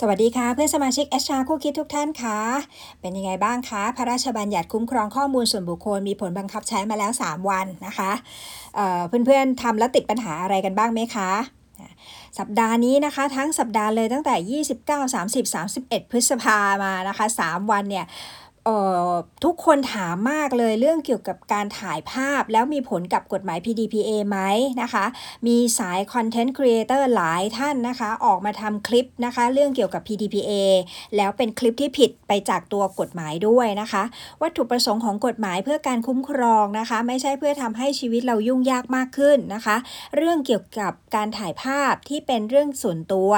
สวัสดีค่ะเพื่อนสมาชิกแอชาคู่คิดทุกท่านคะเป็นยังไงบ้างคะพระราชบัญญัติคุ้มครองข้อมูลส่วนบุคคลมีผลบังคับใช้มาแล้ว 3 วันนะคะเเพื่อนๆทำแล้วติดปัญหาอะไรกันบ้างไหมคะ สัปดาห์นี้นะคะ ทั้งสัปดาห์เลยตั้งแต่ 29 30 31 พฤษภามานะคะ 3 วันเนี่ย ทุกคนถามมากเลยเรื่องเกี่ยวกับการถ่ายภาพ แล้วมีผลกับกฎหมาย PDPA ไหมนะคะ มีสายคอนเทนต์ครีเอเตอร์หลายท่านนะคะ ออกมาทำคลิปนะคะ เรื่องเกี่ยวกับ PDPA แล้วเป็นคลิปที่ผิดไปจากตัวกฎหมายด้วยนะคะ วัตถุประสงค์ของกฎหมายเพื่อการคุ้มครองนะคะ ไม่ใช่เพื่อทำให้ชีวิตเรายุ่งยากมากขึ้นนะคะ เรื่องเกี่ยวกับการถ่ายภาพที่เป็นเรื่องส่วนตัว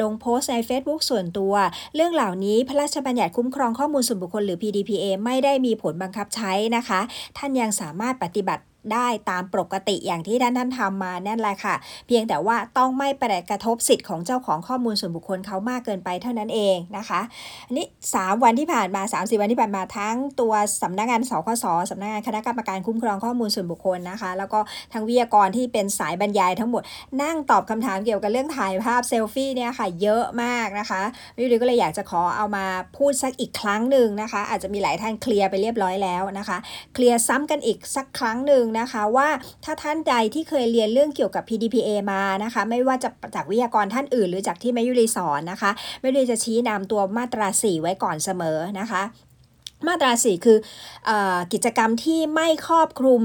ลงโพสต์ใน Facebook ส่วนตัว เรื่องเหล่านี้พระราชบัญญัติคุ้มครองข้อมูลส่วนบุคคลหรือ PDPA ไม่ได้มีผลบังคับใช้นะคะ ท่านยังสามารถปฏิบัติ ได้ตามปกติอย่างที่ท่านท่านทำมานั่นแหละค่ะ เพียงแต่ว่าต้องไม่ไปกระทบสิทธิ์ของเจ้าของข้อมูลส่วนบุคคลเขามากเกินไปเท่านั้นเองนะคะอันนี้ 3 วันที่ผ่านมา 30 วันที่ผ่านมาทั้งตัวสำนักงานสคสสำนักงานคณะกรรมการคุ้มครองข้อมูลส่วนบุคคลนะคะ แล้วก็ทางวิทยากรที่เป็นสายบรรยายทั้งหมดนั่งตอบคำถามเกี่ยวกับเรื่องถ่ายภาพเซลฟี่เนี่ยค่ะเยอะมากนะคะวิวดีก็เลยอยากจะขอเอามาพูดสักอีกครั้งหนึ่งนะคะ อาจจะมีหลายท่านเคลียร์ไปเรียบร้อยแล้วนะคะ เคลียร์ซ้ำกันอีกสักครั้งหนึ่งนะคะว่าถ้าท่านใดที่เคยเรียนเรื่องเกี่ยวกับ PDPA มานะคะ ไม่ว่าจะจากวิทยากรท่านอื่น หรือจากที่แม่ยุรีสอนนะคะไม่ได้จะชี้นำตัวมาตรา 4 ไว้ก่อนเสมอนะคะ มาตรา 4 คืออกิจกรรมที่ไม่ครอบคลุม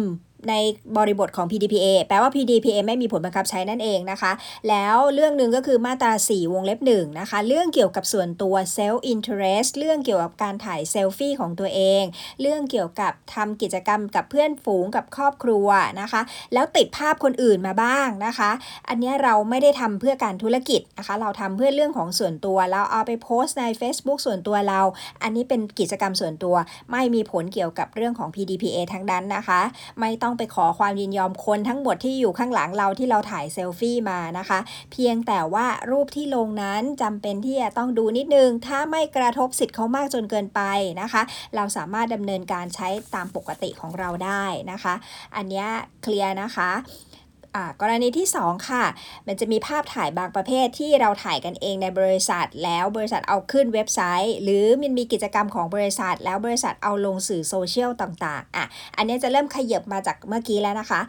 ในบริบทของ PDPA แปลว่า PDPA ไม่มีผลบังคับใช้นั่นเองนะคะ แล้วเรื่องหนึ่งก็คือมาตรา 4 วงเล็บ1นะคะ เรื่องเกี่ยวกับส่วนตัว self interest เรื่องเกี่ยวกับการถ่ายเซลฟี่ของตัวเอง เรื่องเกี่ยวกับทำกิจกรรมกับเพื่อนฝูงกับครอบครัวนะคะ แล้วติดภาพคนอื่นมาบ้างนะคะ อันนี้เราไม่ได้ทำเพื่อการธุรกิจนะคะ เราทำเพื่อเรื่องของส่วนตัวเราเอาไปโพสต์ใน Facebook ส่วนตัวเรา อันนี้เป็นกิจกรรมส่วนตัว ไม่มีผลเกี่ยวกับเรื่องของ PDPA ทั้งนั้นนะคะ ไม่ต้องไปขอความยินยอมคนทั้งหมดที่อยู่ข้างหลังเราที่เราถ่ายเซลฟี่มานะคะ เพียงแต่ว่ารูปที่ลงนั้นจำเป็นที่จะต้องดูนิดนึง ถ้าไม่กระทบสิทธิ์เขามากจนเกินไปนะคะ เราสามารถดำเนินการใช้ตามปกติของเราได้นะคะ อันนี้เคลียร์นะคะ กรณีที่ 2 ค่ะ มันจะมีภาพถ่ายบางประเภทที่เราถ่ายกันเองในบริษัท แล้วบริษัทเอาขึ้นเว็บไซต์ หรือมันมีกิจกรรมของบริษัท แล้วบริษัทเอาลงสื่อโซเชียลต่างๆอะอันนี้จะเริ่มขยับมาจากเมื่อกี้แล้วนะคะ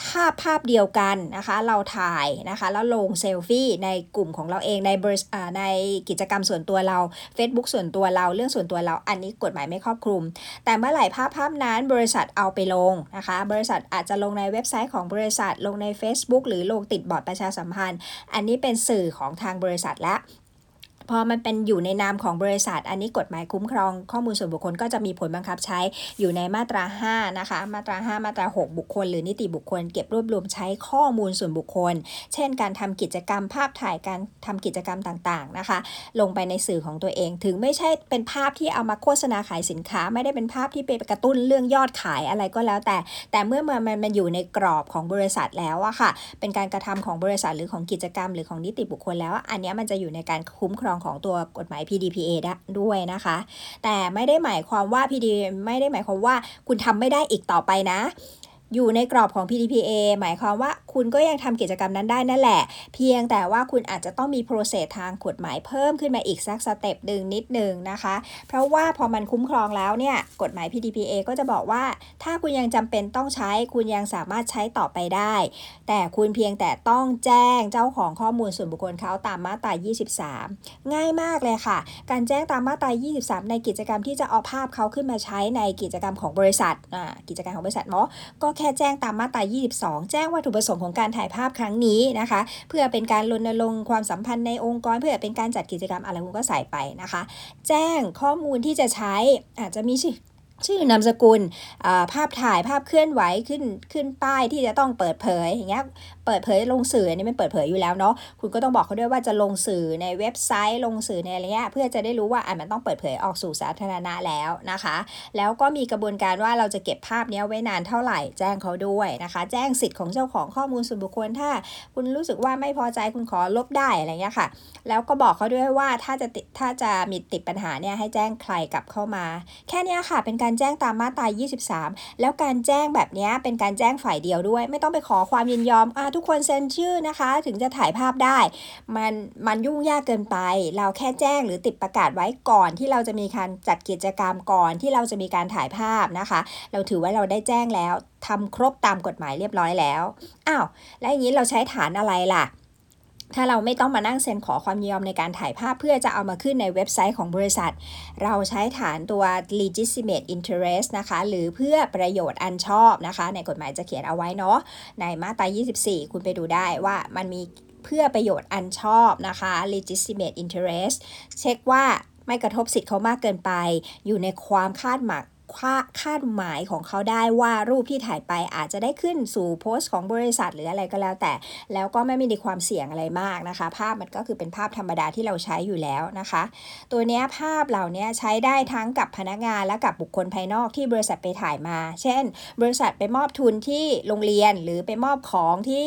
ถ้าภาพเดียวกันนะคะเราถ่ายนะคะแล้วลงเซลฟี่ในกลุ่มของเราเองในบริษัทในกิจกรรมส่วนตัวเรา Facebook ส่วนตัวเราเรื่องส่วนตัวเราอันนี้กฎหมายไม่ครอบคลุม แต่เมื่อไหร่ภาพภาพนั้นบริษัทเอาไปลงนะคะบริษัทอาจจะลงในเว็บไซต์ของบริษัทลงใน Facebook หรือลงติดบอร์ดประชาสัมพันธ์ อันนี้เป็นสื่อของทางบริษัทและ พอมันเป็นอยู่ในนามของบริษัท อันนี้กฎหมายคุ้มครองข้อมูลส่วนบุคคลก็จะมีผลบังคับใช้อยู่ในมาตรา 5 นะคะ มาตรา 5 มาตรา 6 บุคคล หรือนิติบุคคล เก็บรวบรวมใช้ข้อมูลส่วนบุคคล เช่น การทำกิจกรรมภาพถ่ายการทำกิจกรรมต่างๆนะคะ ลงไปในสื่อของตัวเอง ถึงไม่ใช่เป็นภาพที่เอามาโฆษณาขายสินค้า ไม่ได้เป็นภาพที่ไปกระตุ้นเรื่องยอดขายอะไรก็แล้วแต่ แต่เมื่อมันมันอยู่ในกรอบของบริษัทแล้วอะค่ะ เป็นการกระทำของบริษัทหรือของกิจกรรม หรือของนิติบุคคลแล้ว อันนี้มันจะอยู่ในการคุ้มครองของตัวกฎหมาย PDPA ด้วยนะคะ แต่ไม่ได้หมายความว่า PD ไม่ได้หมายความว่าคุณทำไม่ได้อีกต่อไปนะ อยู่ในกรอบของ PDPA หมายความว่าคุณก็ยังทำกิจกรรมนั้นได้นั่นแหละ เพียงแต่ว่าคุณอาจจะต้องมี process ทางกฎหมายเพิ่มขึ้นมาอีกสัก step หนึ่งนิดหนึ่งนะคะ เพราะว่าพอมันคุ้มครองแล้วเนี่ยกฎหมาย PDPA ก็จะบอกว่า ถ้าคุณยังจำเป็นต้องใช้คุณยังสามารถใช้ต่อไปได้ แต่คุณเพียงแต่ต้องแจ้งเจ้าของข้อมูลส่วนบุคคลเขาตามมาตรา 23 ง่ายมากเลยค่ะ การแจ้งตามมาตรา 23 ในกิจกรรมที่จะเอาภาพเขาขึ้นมาใช้ในกิจกรรมของบริษัทกิจการของบริษัทเนาะก็แค่แจ้งตามมาตรา 22 แจ้งวัตถุประสงค์ของการถ่ายภาพครั้งนี้นะคะ เพื่อเป็นการรณรงค์ความสัมพันธ์ในองค์กร เพื่อเป็นการจัดกิจกรรมอะไรคุณก็ใส่ไปนะคะ แจ้งข้อมูลที่จะใช้อาจจะมีชื่อชื่อนามสกุลภาพถ่ายภาพเคลื่อนไหวขึ้นขึ้นป้ายที่จะต้องเปิดเผยอย่างเงี้ยเปิดเผยลงสื่ออันนี้มันเปิดเผยอยู่แล้วเนาะคุณก็ต้องบอกเขาด้วยว่าจะลงสื่อในเว็บไซต์ลงสื่อในอะไรเงี้ยเพื่อจะได้รู้ว่าอะมันต้องเปิดเผยออกสู่สาธารณะแล้วนะคะ แล้วก็มีกระบวนการว่าเราจะเก็บภาพนี้ไว้นานเท่าไหร่แจ้งเขาด้วยนะคะ แจ้งสิทธิ์ของเจ้าของข้อมูลส่วนบุคคลถ้า คุณรู้สึกว่าไม่พอใจคุณขอลบได้อะไรเงี้ยค่ะ แล้วก็บอกเขาด้วยว่าถ้าจะติดถ้าจะมีติดปัญหาเนี่ยให้แจ้งใครกลับเข้ามา แค่นี้ค่ะเป็นการการแจ้งตามมาตรา 23 แล้วการแจ้งแบบนี้เป็นการแจ้งฝ่ายเดียวด้วย ไม่ต้องไปขอความยินยอมอ่าทุกคนเซ็นชื่อนะคะ ถึงจะถ่ายภาพได้ มันมันยุ่งยากเกินไป เราแค่แจ้งหรือติดประกาศไว้ก่อนที่เราจะมีการจัดกิจกรรมก่อนที่เราจะมีการถ่ายภาพนะคะ เราถือว่าเราได้แจ้งแล้วทำครบตามกฎหมายเรียบร้อยแล้วอ้าวแล้วอย่างนี้เราใช้ฐานอะไรล่ะ ถ้าเราไม่ต้องมานั่งเซ็นขอความยินยอมในการถ่ายภาพเพื่อจะเอามาขึ้นในเว็บไซต์ของบริษัท เราใช้ฐานตัว legitimate interest นะคะ หรือเพื่อประโยชน์อันชอบนะคะ ในกฎหมายจะเขียนเอาไว้เนาะ ในมาตรา 24 คุณไปดูได้ว่ามันมีเพื่อประโยชน์อันชอบนะคะ legitimate interest เช็คว่าไม่กระทบสิทธิ์เขามากเกินไป อยู่ในความคาดหมาย คาดหมายของเขาได้ว่ารูปที่ถ่ายไปอาจจะได้ขึ้นสู่โพสต์ของบริษัทหรืออะไรก็แล้วแต่ แล้วก็ไม่มีความเสี่ยงอะไรมากนะคะ ภาพมันก็คือเป็นภาพธรรมดาที่เราใช้อยู่แล้วนะคะ ตัวนี้ภาพเหล่านี้ใช้ได้ทั้งกับพนักงานและกับบุคคลภายนอกที่บริษัทไปถ่ายมา เช่น บริษัทไปมอบทุนที่โรงเรียนหรือไปมอบของที่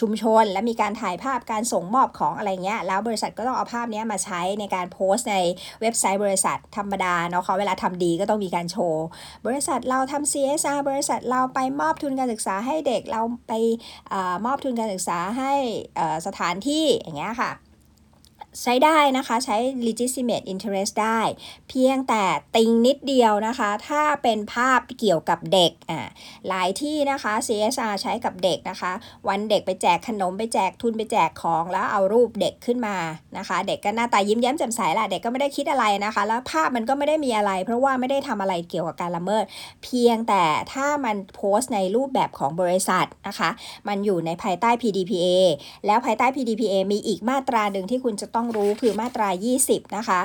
ชุมชน และมีการถ่ายภาพการส่งมอบของอะไรเงี้ยแล้วบริษัทก็ต้องเอาภาพนี้มาใช้ในการโพสต์ในเว็บไซต์บริษัทธรรมดาเนาะเขาเวลาทำดีก็ต้องมีการโชว์ บริษัทเราทำ CSR บริษัทเราไปมอบทุนการศึกษาให้เด็กเราไปอมอบทุนการศึกษาให้สถานที่อย่างเงี้ยค่ะ ใช้ได้นะคะ ใช้ legitimate interest ได้ เพียงแต่ติงนิดเดียวนะคะ ถ้าเป็นภาพเกี่ยวกับเด็กอ่าหลายที่นะคะ CSR ใช้กับเด็กนะคะ วันเด็กไปแจกขนมไปแจกทุนไปแจกของแล้วเอารูปเด็กขึ้นมานะคะ เด็กก็หน้าตายิ้มแย้มแจ่มใสแหละเด็กก็ไม่ได้คิดอะไรนะคะ แล้วภาพมันก็ไม่ได้มีอะไร เพราะว่าไม่ได้ทำอะไรเกี่ยวกับการละเมิด เพียงแต่ถ้ามันโพสต์ในรูปแบบของบริษัทนะคะ มันอยู่ในภายใต้ PDPA แล้วภายใต้ PDPA มีอีกมาตราหนึ่งที่คุณจะต้องต้องรู้คือมาตรา 20 นะคะ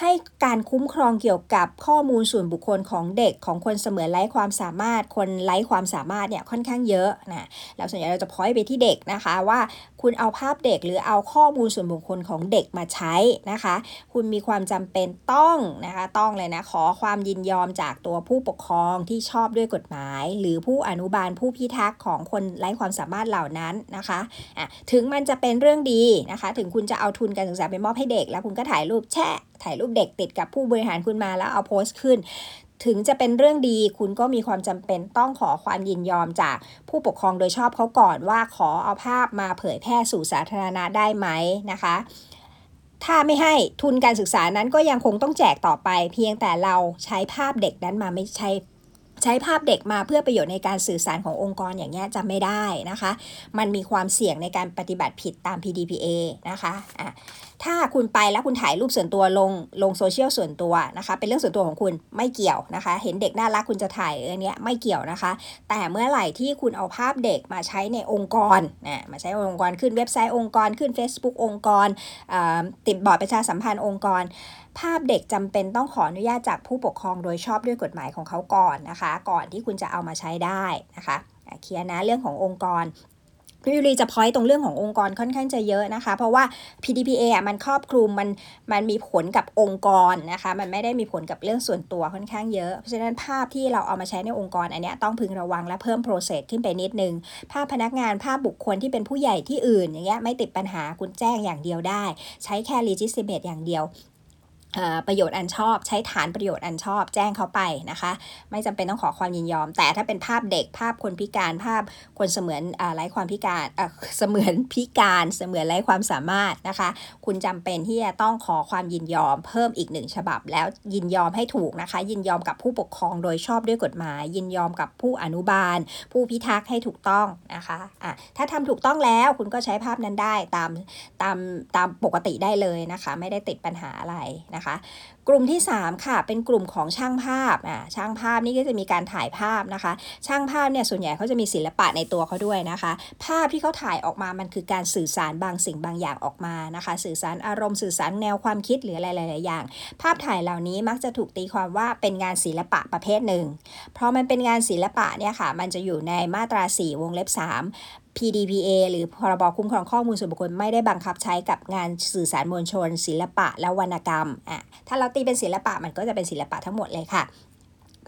ให้การคุ้มครองเกี่ยวกับข้อมูลส่วนบุคคลของเด็กของคนเสมือนไร้ความสามารถ คนไร้ความสามารถเนี่ยค่อนข้างเยอะนะแล้วส่วนใหญ่เราจะพอยไปที่เด็กนะคะว่าคุณเอาภาพเด็กหรือเอาข้อมูลส่วนบุคคลของเด็กมาใช้นะคะ คุณมีความจำเป็นต้องนะคะต้องเลยนะขอความยินยอมจากตัวผู้ปกครองที่ชอบด้วยกฎหมาย หรือผู้อนุบาลผู้พิทักษ์ของคนไร้ความสามารถเหล่านั้นนะคะะถึงมันจะเป็นเรื่องดีนะคะ ถึงคุณจะเอาทุนการศึกษาไปมอบให้เด็ก แล้วคุณก็ถ่ายรูปแชะถ่ายรูปเด็กติดกับผู้บริหารคุณมาแล้วเอาโพสต์ขึ้น ถึงจะเป็นเรื่องดีคุณก็มีความจำเป็นต้องขอความยินยอมจากผู้ปกครองโดยชอบเขาก่อนว่าขอเอาภาพมาเผยแพร่สู่สาธารณะได้ไหมนะคะ ถ้าไม่ให้ทุนการศึกษานั้นก็ยังคงต้องแจกต่อไป เพียงแต่เราใช้ภาพเด็กนั้นมาไม่ใช่ใช้ภาพเด็กมาเพื่อประโยชน์ในการสื่อสารขององค์กรอย่างเงี้ยจะไม่ได้นะคะ มันมีความเสี่ยงในการปฏิบัติผิดตาม PDPA นะคะะ ถ้าคุณไปแล้วคุณถ่ายรูปส่วนตัวลงลงโซเชียลส่วนตัวนะคะ เป็นเรื่องส่วนตัวของคุณไม่เกี่ยวนะคะ เห็นเด็กน่ารักคุณจะถ่ายอันนี้ไม่เกี่ยวนะคะ แต่เมื่อไหร่ที่คุณเอาภาพเด็กมาใช้ในองค์กรนะมาใช้องค์กรขึ้นเว็บไซต์องค์กรขึ้น Facebook องค์กรติดบอร์ดประชาสัมพันธ์องค์กร ภาพเด็กจำเป็นต้องขออนุญาตจากผู้ปกครองโดยชอบด้วยกฎหมายของเขาก่อนนะคะ ก่อนที่คุณจะเอามาใช้ได้นะคะเคลียร์นะเรื่องขององค์กร พี่มยุรีจะ point ตรงเรื่องขององค์กรค่อนข้างจะเยอะนะคะ เพราะว่า PDPA อะมันครอบคลุมมันมันมีผลกับองค์กรนะคะ มันไม่ได้มีผลกับเรื่องส่วนตัวค่อนข้างเยอะเพราะฉะนั้นภาพที่เราเอามาใช้ในองค์กรอันนี้ต้องพึงระวังและเพิ่ม process ขึ้นไปนิดนึง ภาพพนักงานภาพบุคคลที่เป็นผู้ใหญ่ที่อื่นอย่างเงี้ยไม่ติดปัญหาคุณแจ้งอย่างเดียวได้ ใช้แค่ legitimate อย่างเดียว ประโยชน์อันชอบ ใช้ฐานประโยชน์อันชอบ แจ้งเขาไปนะคะ ไม่จำเป็นต้องขอความยินยอม แต่ถ้าเป็นภาพเด็กภาพคนพิการภาพคนเสมือนไร้ความพิการเสมือนพิการเสมือนไร้ความสามารถนะคะ คุณจำเป็นที่จะต้องขอความยินยอม เพิ่มอีกหนึ่งฉบับ แล้วยินยอมให้ถูกนะคะ ยินยอมกับผู้ปกครองโดยชอบด้วยกฎหมาย ยินยอมกับผู้อนุบาล ผู้พิทักษ์ให้ถูกต้องนะคะะถ้าทำถูกต้องแล้วคุณก็ใช้ภาพนั้นได้ตามตามตามปกติได้เลยนะคะ ไม่ได้ติดปัญหาอะไรนะคะกลุ่มที่ 3 ค่ะ เป็นกลุ่มของช่างภาพอ่าช่างภาพนี่ก็จะมีการถ่ายภาพนะคะ ช่างภาพเนี่ยส่วนใหญ่เขาจะมีศิลปะในตัวเขาด้วยนะคะ ภาพที่เขาถ่ายออกมามันคือการสื่อสารบางสิ่งบางอย่างออกมานะคะ สื่อสารอารมณ์สื่อสารแนวความคิดหรืออะไรหลาย ๆ อย่าง ภาพถ่ายเหล่านี้มักจะถูกตีความว่าเป็นงานศิลปะประเภทหนึ่ง เพราะมันเป็นงานศิลปะเนี่ยค่ะ มันจะอยู่ในมาตรา 4 วงเล็บ 3 PDPA หรือพรบคุ้มครองข้อมูลส่วนบุคคลไม่ได้บังคับใช้กับงานสื่อสารมวลชน ศิลปะและวรรณกรรมอะถ้าเราตีเป็นศิลปะมันก็จะเป็นศิลปะทั้งหมดเลยค่ะ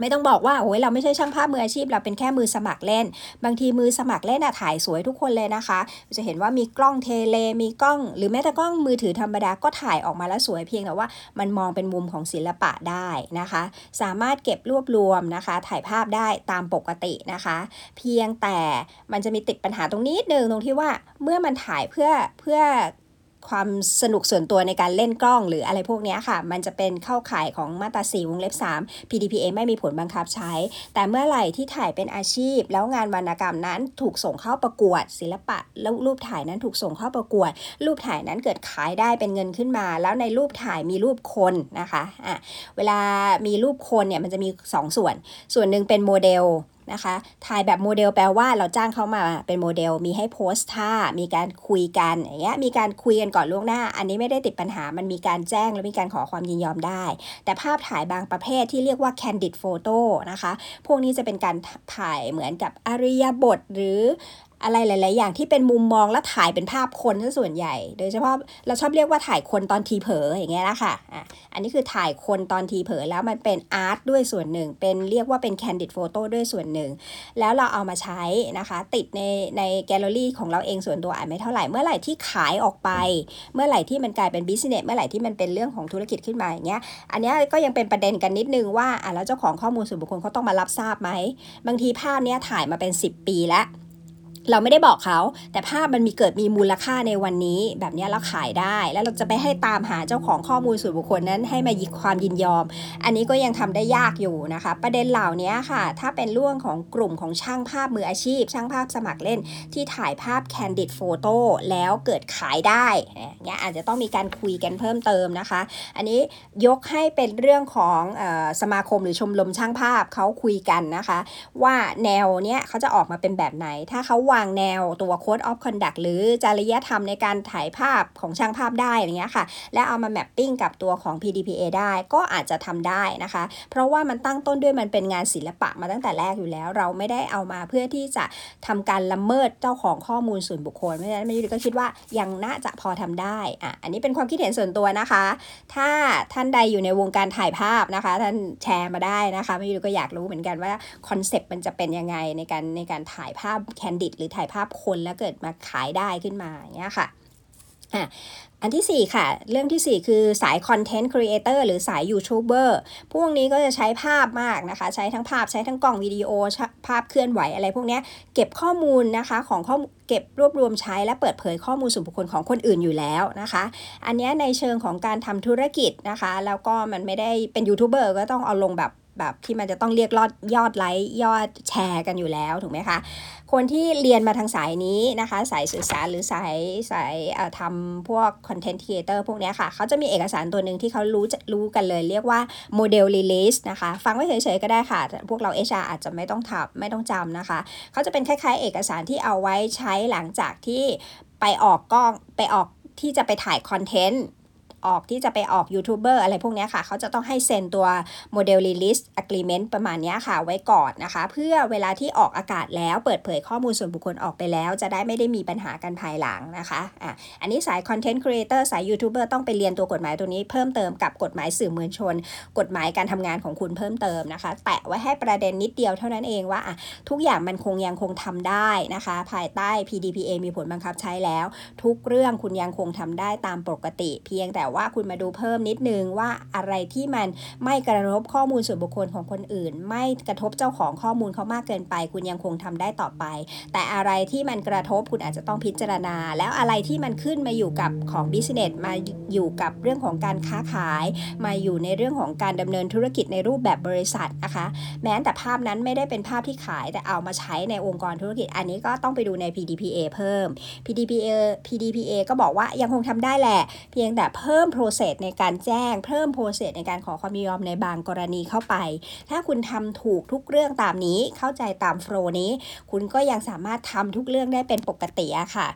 ไม่ต้องบอกว่าโอ้ยเราไม่ใช่ช่างภาพมืออาชีพ เราเป็นแค่มือสมัครเล่น บางทีมือสมัครเล่นอะถ่ายสวยทุกคนเลยนะคะ จะเห็นว่ามีกล้องเทเล มีกล้อง หรือแม้แต่กล้องมือถือธรรมดาก็ถ่ายออกมาแล้วสวยเพียงแต่ว่ามันมองเป็นมุมของศิลปะได้นะคะ สามารถเก็บรวบรวมนะคะ ถ่ายภาพได้ตามปกตินะคะ เพียงแต่มันจะมีติดปัญหาตรงนี้นึงตรงที่ว่าเมื่อมันถ่ายเพื่อเพื่อ ความสนุกส่วนตัวในการเล่นกล้องหรืออะไรพวกนี้ค่ะ มันจะเป็นเข้าข่ายของมาตรา4วงเล็บ 3 PDPA ไม่มีผลบังคับใช้ แต่เมื่อไหร่ที่ถ่ายเป็นอาชีพ แล้วงานวรรณกรรมนั้นถูกส่งเข้าประกวด ศิลปะแล้วรูปถ่ายนั้นถูกส่งเข้าประกวด รูปถ่ายนั้นเกิดขายได้เป็นเงินขึ้นมา แล้วในรูปถ่ายมีรูปคนนะคะอะเวลามีรูปคนเนี่ยมันจะมี 2ส่วน ส่วนหนึ่งเป็นโมเดล นะคะ ถ่ายแบบโมเดลแปลว่าเราจ้างเขามาเป็นโมเดล มีให้โพสท่า มีการคุยกันอย่างเงี้ย มีการคุยกันก่อนล่วงหน้า อันนี้ไม่ได้ติดปัญหา มันมีการแจ้งและมีการขอความยินยอมได้ แต่ภาพถ่ายบางประเภทที่เรียกว่า candid photo นะคะ พวกนี้จะเป็นการถ่ายเหมือนกับอริยบทหรือ อะไรหลาย ๆ อย่างที่เป็นมุมมองและถ่ายเป็นภาพคนซะส่วนใหญ่ โดยเฉพาะเราชอบเรียกว่าถ่ายคนตอนทีเผลออย่างเงี้ยละค่ะอะ อันนี้คือถ่ายคนตอนทีเผลอแล้วมันเป็น art ด้วยส่วนหนึ่ง เป็นเรียกว่าเป็น candid photo ด้วยส่วนหนึ่ง แล้วเราเอามาใช้นะคะ ติดในในแกลเลอรี่ของเราเองส่วนตัวอาจไม่เท่าไหร่ เมื่อไหร่ที่ขายออกไป เมื่อไหร่ที่มันกลายเป็น business เมื่อไหร่ที่มันเป็นเรื่องของธุรกิจขึ้นมาอย่างเงี้ย อันนี้ก็ยังเป็นประเด็นกันนิดนึงว่าอะแล้วเจ้าของข้อมูลส่วนบุคคลเขาต้องมารับทราบไหมบางทีภาพเนี้ยถ่ายมาเป็น 10 ปีแล้ว เราไม่ได้บอกเขา แต่ภาพมันมีเกิดมีมูลค่าในวันนี้ แบบนี้เราขายได้ แล้วเราจะไปให้ตามหาเจ้าของข้อมูลส่วนบุคคลนั้นให้มาให้ความยินยอม อันนี้ก็ยังทำได้ยากอยู่นะคะ ประเด็นเหล่านี้ค่ะ ถ้าเป็นเรื่องของกลุ่มของช่างภาพมืออาชีพ ช่างภาพสมัครเล่นที่ถ่ายภาพ candid photo แล้วเกิดขายได้เงี้ยอาจจะต้องมีการคุยกันเพิ่มเติมนะคะ อันนี้ยกให้เป็นเรื่องของอสมาคมหรือชมรมช่างภาพเขาคุยกันนะคะ ว่าแนวเนี้ยเขาจะออกมาเป็นแบบไหนถ้าเขาวางแนวตัว Code of Conduct หรือจริยธรรมในการถ่ายภาพของช่างภาพได้อะไรเงี้ยค่ะ และเอามา mapping กับตัวของ PDPA ได้ก็อาจจะทำได้นะคะ เพราะว่ามันตั้งต้นด้วยมันเป็นงานศิลปะมาตั้งแต่แรกอยู่แล้ว เราไม่ได้เอามาเพื่อที่จะทำการละเมิดเจ้าของข้อมูลส่วนบุคคลเพราะฉะนั้นไม่ยุก็คิดว่ายังน่าจะพอทำได้อะอันนี้เป็นความคิดเห็นส่วนตัวนะคะ ถ้าท่านใดอยู่ในวงการถ่ายภาพนะคะ ท่านแชร์มาได้นะคะไม่ยุก็อยากรู้เหมือนกันว่าคอนเซปต์มันจะเป็นยังไงในการในการถ่ายภาพ candid รือถ่ายภาพคนแล้วเกิดมาขายได้ขึ้นมาอย่างเงี้ยค่ะอะอันที่ 4 ค่ะ เรื่องที่ 4 คือสายคอนเทนต์ครีเอเตอร์หรือสายยูทูบเบอร์พวกนี้ก็จะใช้ภาพมากนะคะ ใช้ทั้งภาพใช้ทั้งกล้องวิดีโอ ภาพเคลื่อนไหวอะไรพวกนี้เก็บข้อมูลนะคะของข้อเก็บรวบรวมใช้และเปิดเผยข้อมูลส่วนบุคคลของคนอื่นอยู่แล้วนะคะ อันนี้ในเชิงของการทำธุรกิจนะคะ แล้วก็มันไม่ได้เป็นยูทูบเบอร์ก็ต้องเอาลงแบบ แบบที่มันจะต้องเรียกยอดยอดไลค์ยอดแชร์กันอยู่แล้วถูกไหมคะ คนที่เรียนมาทางสายนี้นะคะ สายสื่อสารหรือสายสายทำพวกคอนเทนต์ครีเอเตอร์พวกนี้ค่ะ เขาจะมีเอกสารตัวหนึ่งที่เขารู้รู้กันเลย เรียกว่า model release นะคะ ฟังไว้เฉยๆก็ได้ค่ะ พวกเรา HR อาจจะไม่ต้องทำไม่ต้องจำนะคะ เขาจะเป็นคล้าย ๆ เอกสารที่เอาไว้ใช้หลังจากที่ไปออกกล้องไปออกที่จะไปถ่ายคอนเทนต์ ออกที่จะไปออกยูทูบเบอร์อะไรพวกนี้ค่ะ เขาจะต้องให้เซ็นตัวโมเดล release agreement ประมาณนี้ค่ะ ไว้ก่อนนะคะ เพื่อเวลาที่ออกอากาศแล้วเปิดเผยข้อมูลส่วนบุคคลออกไปแล้ว จะได้ไม่ได้มีปัญหากันภายหลังนะคะอะอันนี้สาย content creator สายยูทูบเบอร์ต้องไปเรียนตัวกฎหมายตัวนี้เพิ่มเติมกับกฎหมายสื่อมวลชน กฎหมายการทำงานของคุณเพิ่มเติมนะคะ แตะไว้ให้ประเด็นนิดเดียวเท่านั้นเองว่าอะทุกอย่างมันคงยังคงทำได้นะคะ ภายใต้ PDPA มีผลบังคับใช้แล้ว ทุกเรื่องคุณยังคงทำได้ตามปกติ เพียงแต่ว่าคุณมาดูเพิ่มนิดนึงว่าอะไรที่มันไม่กระทบข้อมูลส่วนบุคคลของคนอื่น ไม่กระทบเจ้าของข้อมูลเขามากเกินไป คุณยังคงทำได้ต่อไป แต่อะไรที่มันกระทบคุณอาจจะต้องพิจารณา แล้วอะไรที่มันขึ้นมาอยู่กับของ business มาอยู่กับเรื่องของการค้าขาย มาอยู่ในเรื่องของการดำเนินธุรกิจในรูปแบบบริษัทนะคะ แม้แต่ภาพนั้นไม่ได้เป็นภาพที่ขาย แต่เอามาใช้ในองค์กรธุรกิจ อันนี้ก็ต้องไปดูใน PDPA เพิ่ม PDPA PDPA ก็บอกว่ายังคงทำได้แหละ เพียงแต่เพิ่ม process ในการแจ้ง เพิ่ม process ในการขอความยินยอมในบางกรณีเข้าไป ถ้าคุณทำถูกทุกเรื่องตามนี้เข้าใจตามโฟล์นี้ คุณก็ยังสามารถทำทุกเรื่องได้เป็นปกติอะค่ะ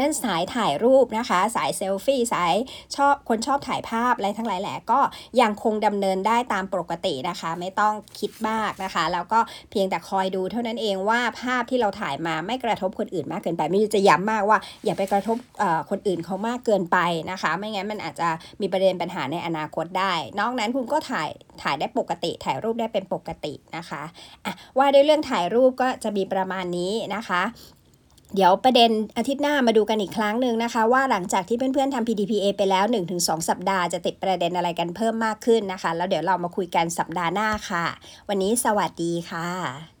นั้นสายถ่ายรูปนะคะ สายเซลฟี่สายชอบคนชอบถ่ายภาพอะไรทั้งหลายแหละก็ยังคงดำเนินได้ตามปกตินะคะ ไม่ต้องคิดมากนะคะ แล้วก็เพียงแต่คอยดูเท่านั้นเองว่าภาพที่เราถ่ายมาไม่กระทบคนอื่นมากเกินไปไม่จะย้ำมากว่า อย่าไปกระทบเอ่อคนอื่นเขามากเกินไปนะคะ ไม่งั้นมันอาจจะมีประเด็นปัญหาในอนาคตได้ นอกนั้นคุณก็ถ่ายถ่ายได้ปกติ ถ่ายรูปได้เป็นปกตินะคะะว่าด้วยเรื่องถ่ายรูปก็จะมีประมาณนี้นะคะ เดี๋ยวประเด็นอาทิตย์หน้ามาดูกันอีกครั้งหนึ่งนะคะ ว่าหลังจากที่เพื่อนๆทำ PDPA ไปแล้ว 1-2 สัปดาห์จะติดประเด็นอะไรกันเพิ่มมากขึ้นนะคะ แล้วเดี๋ยวเรามาคุยกันสัปดาห์หน้าค่ะ วันนี้สวัสดีค่ะ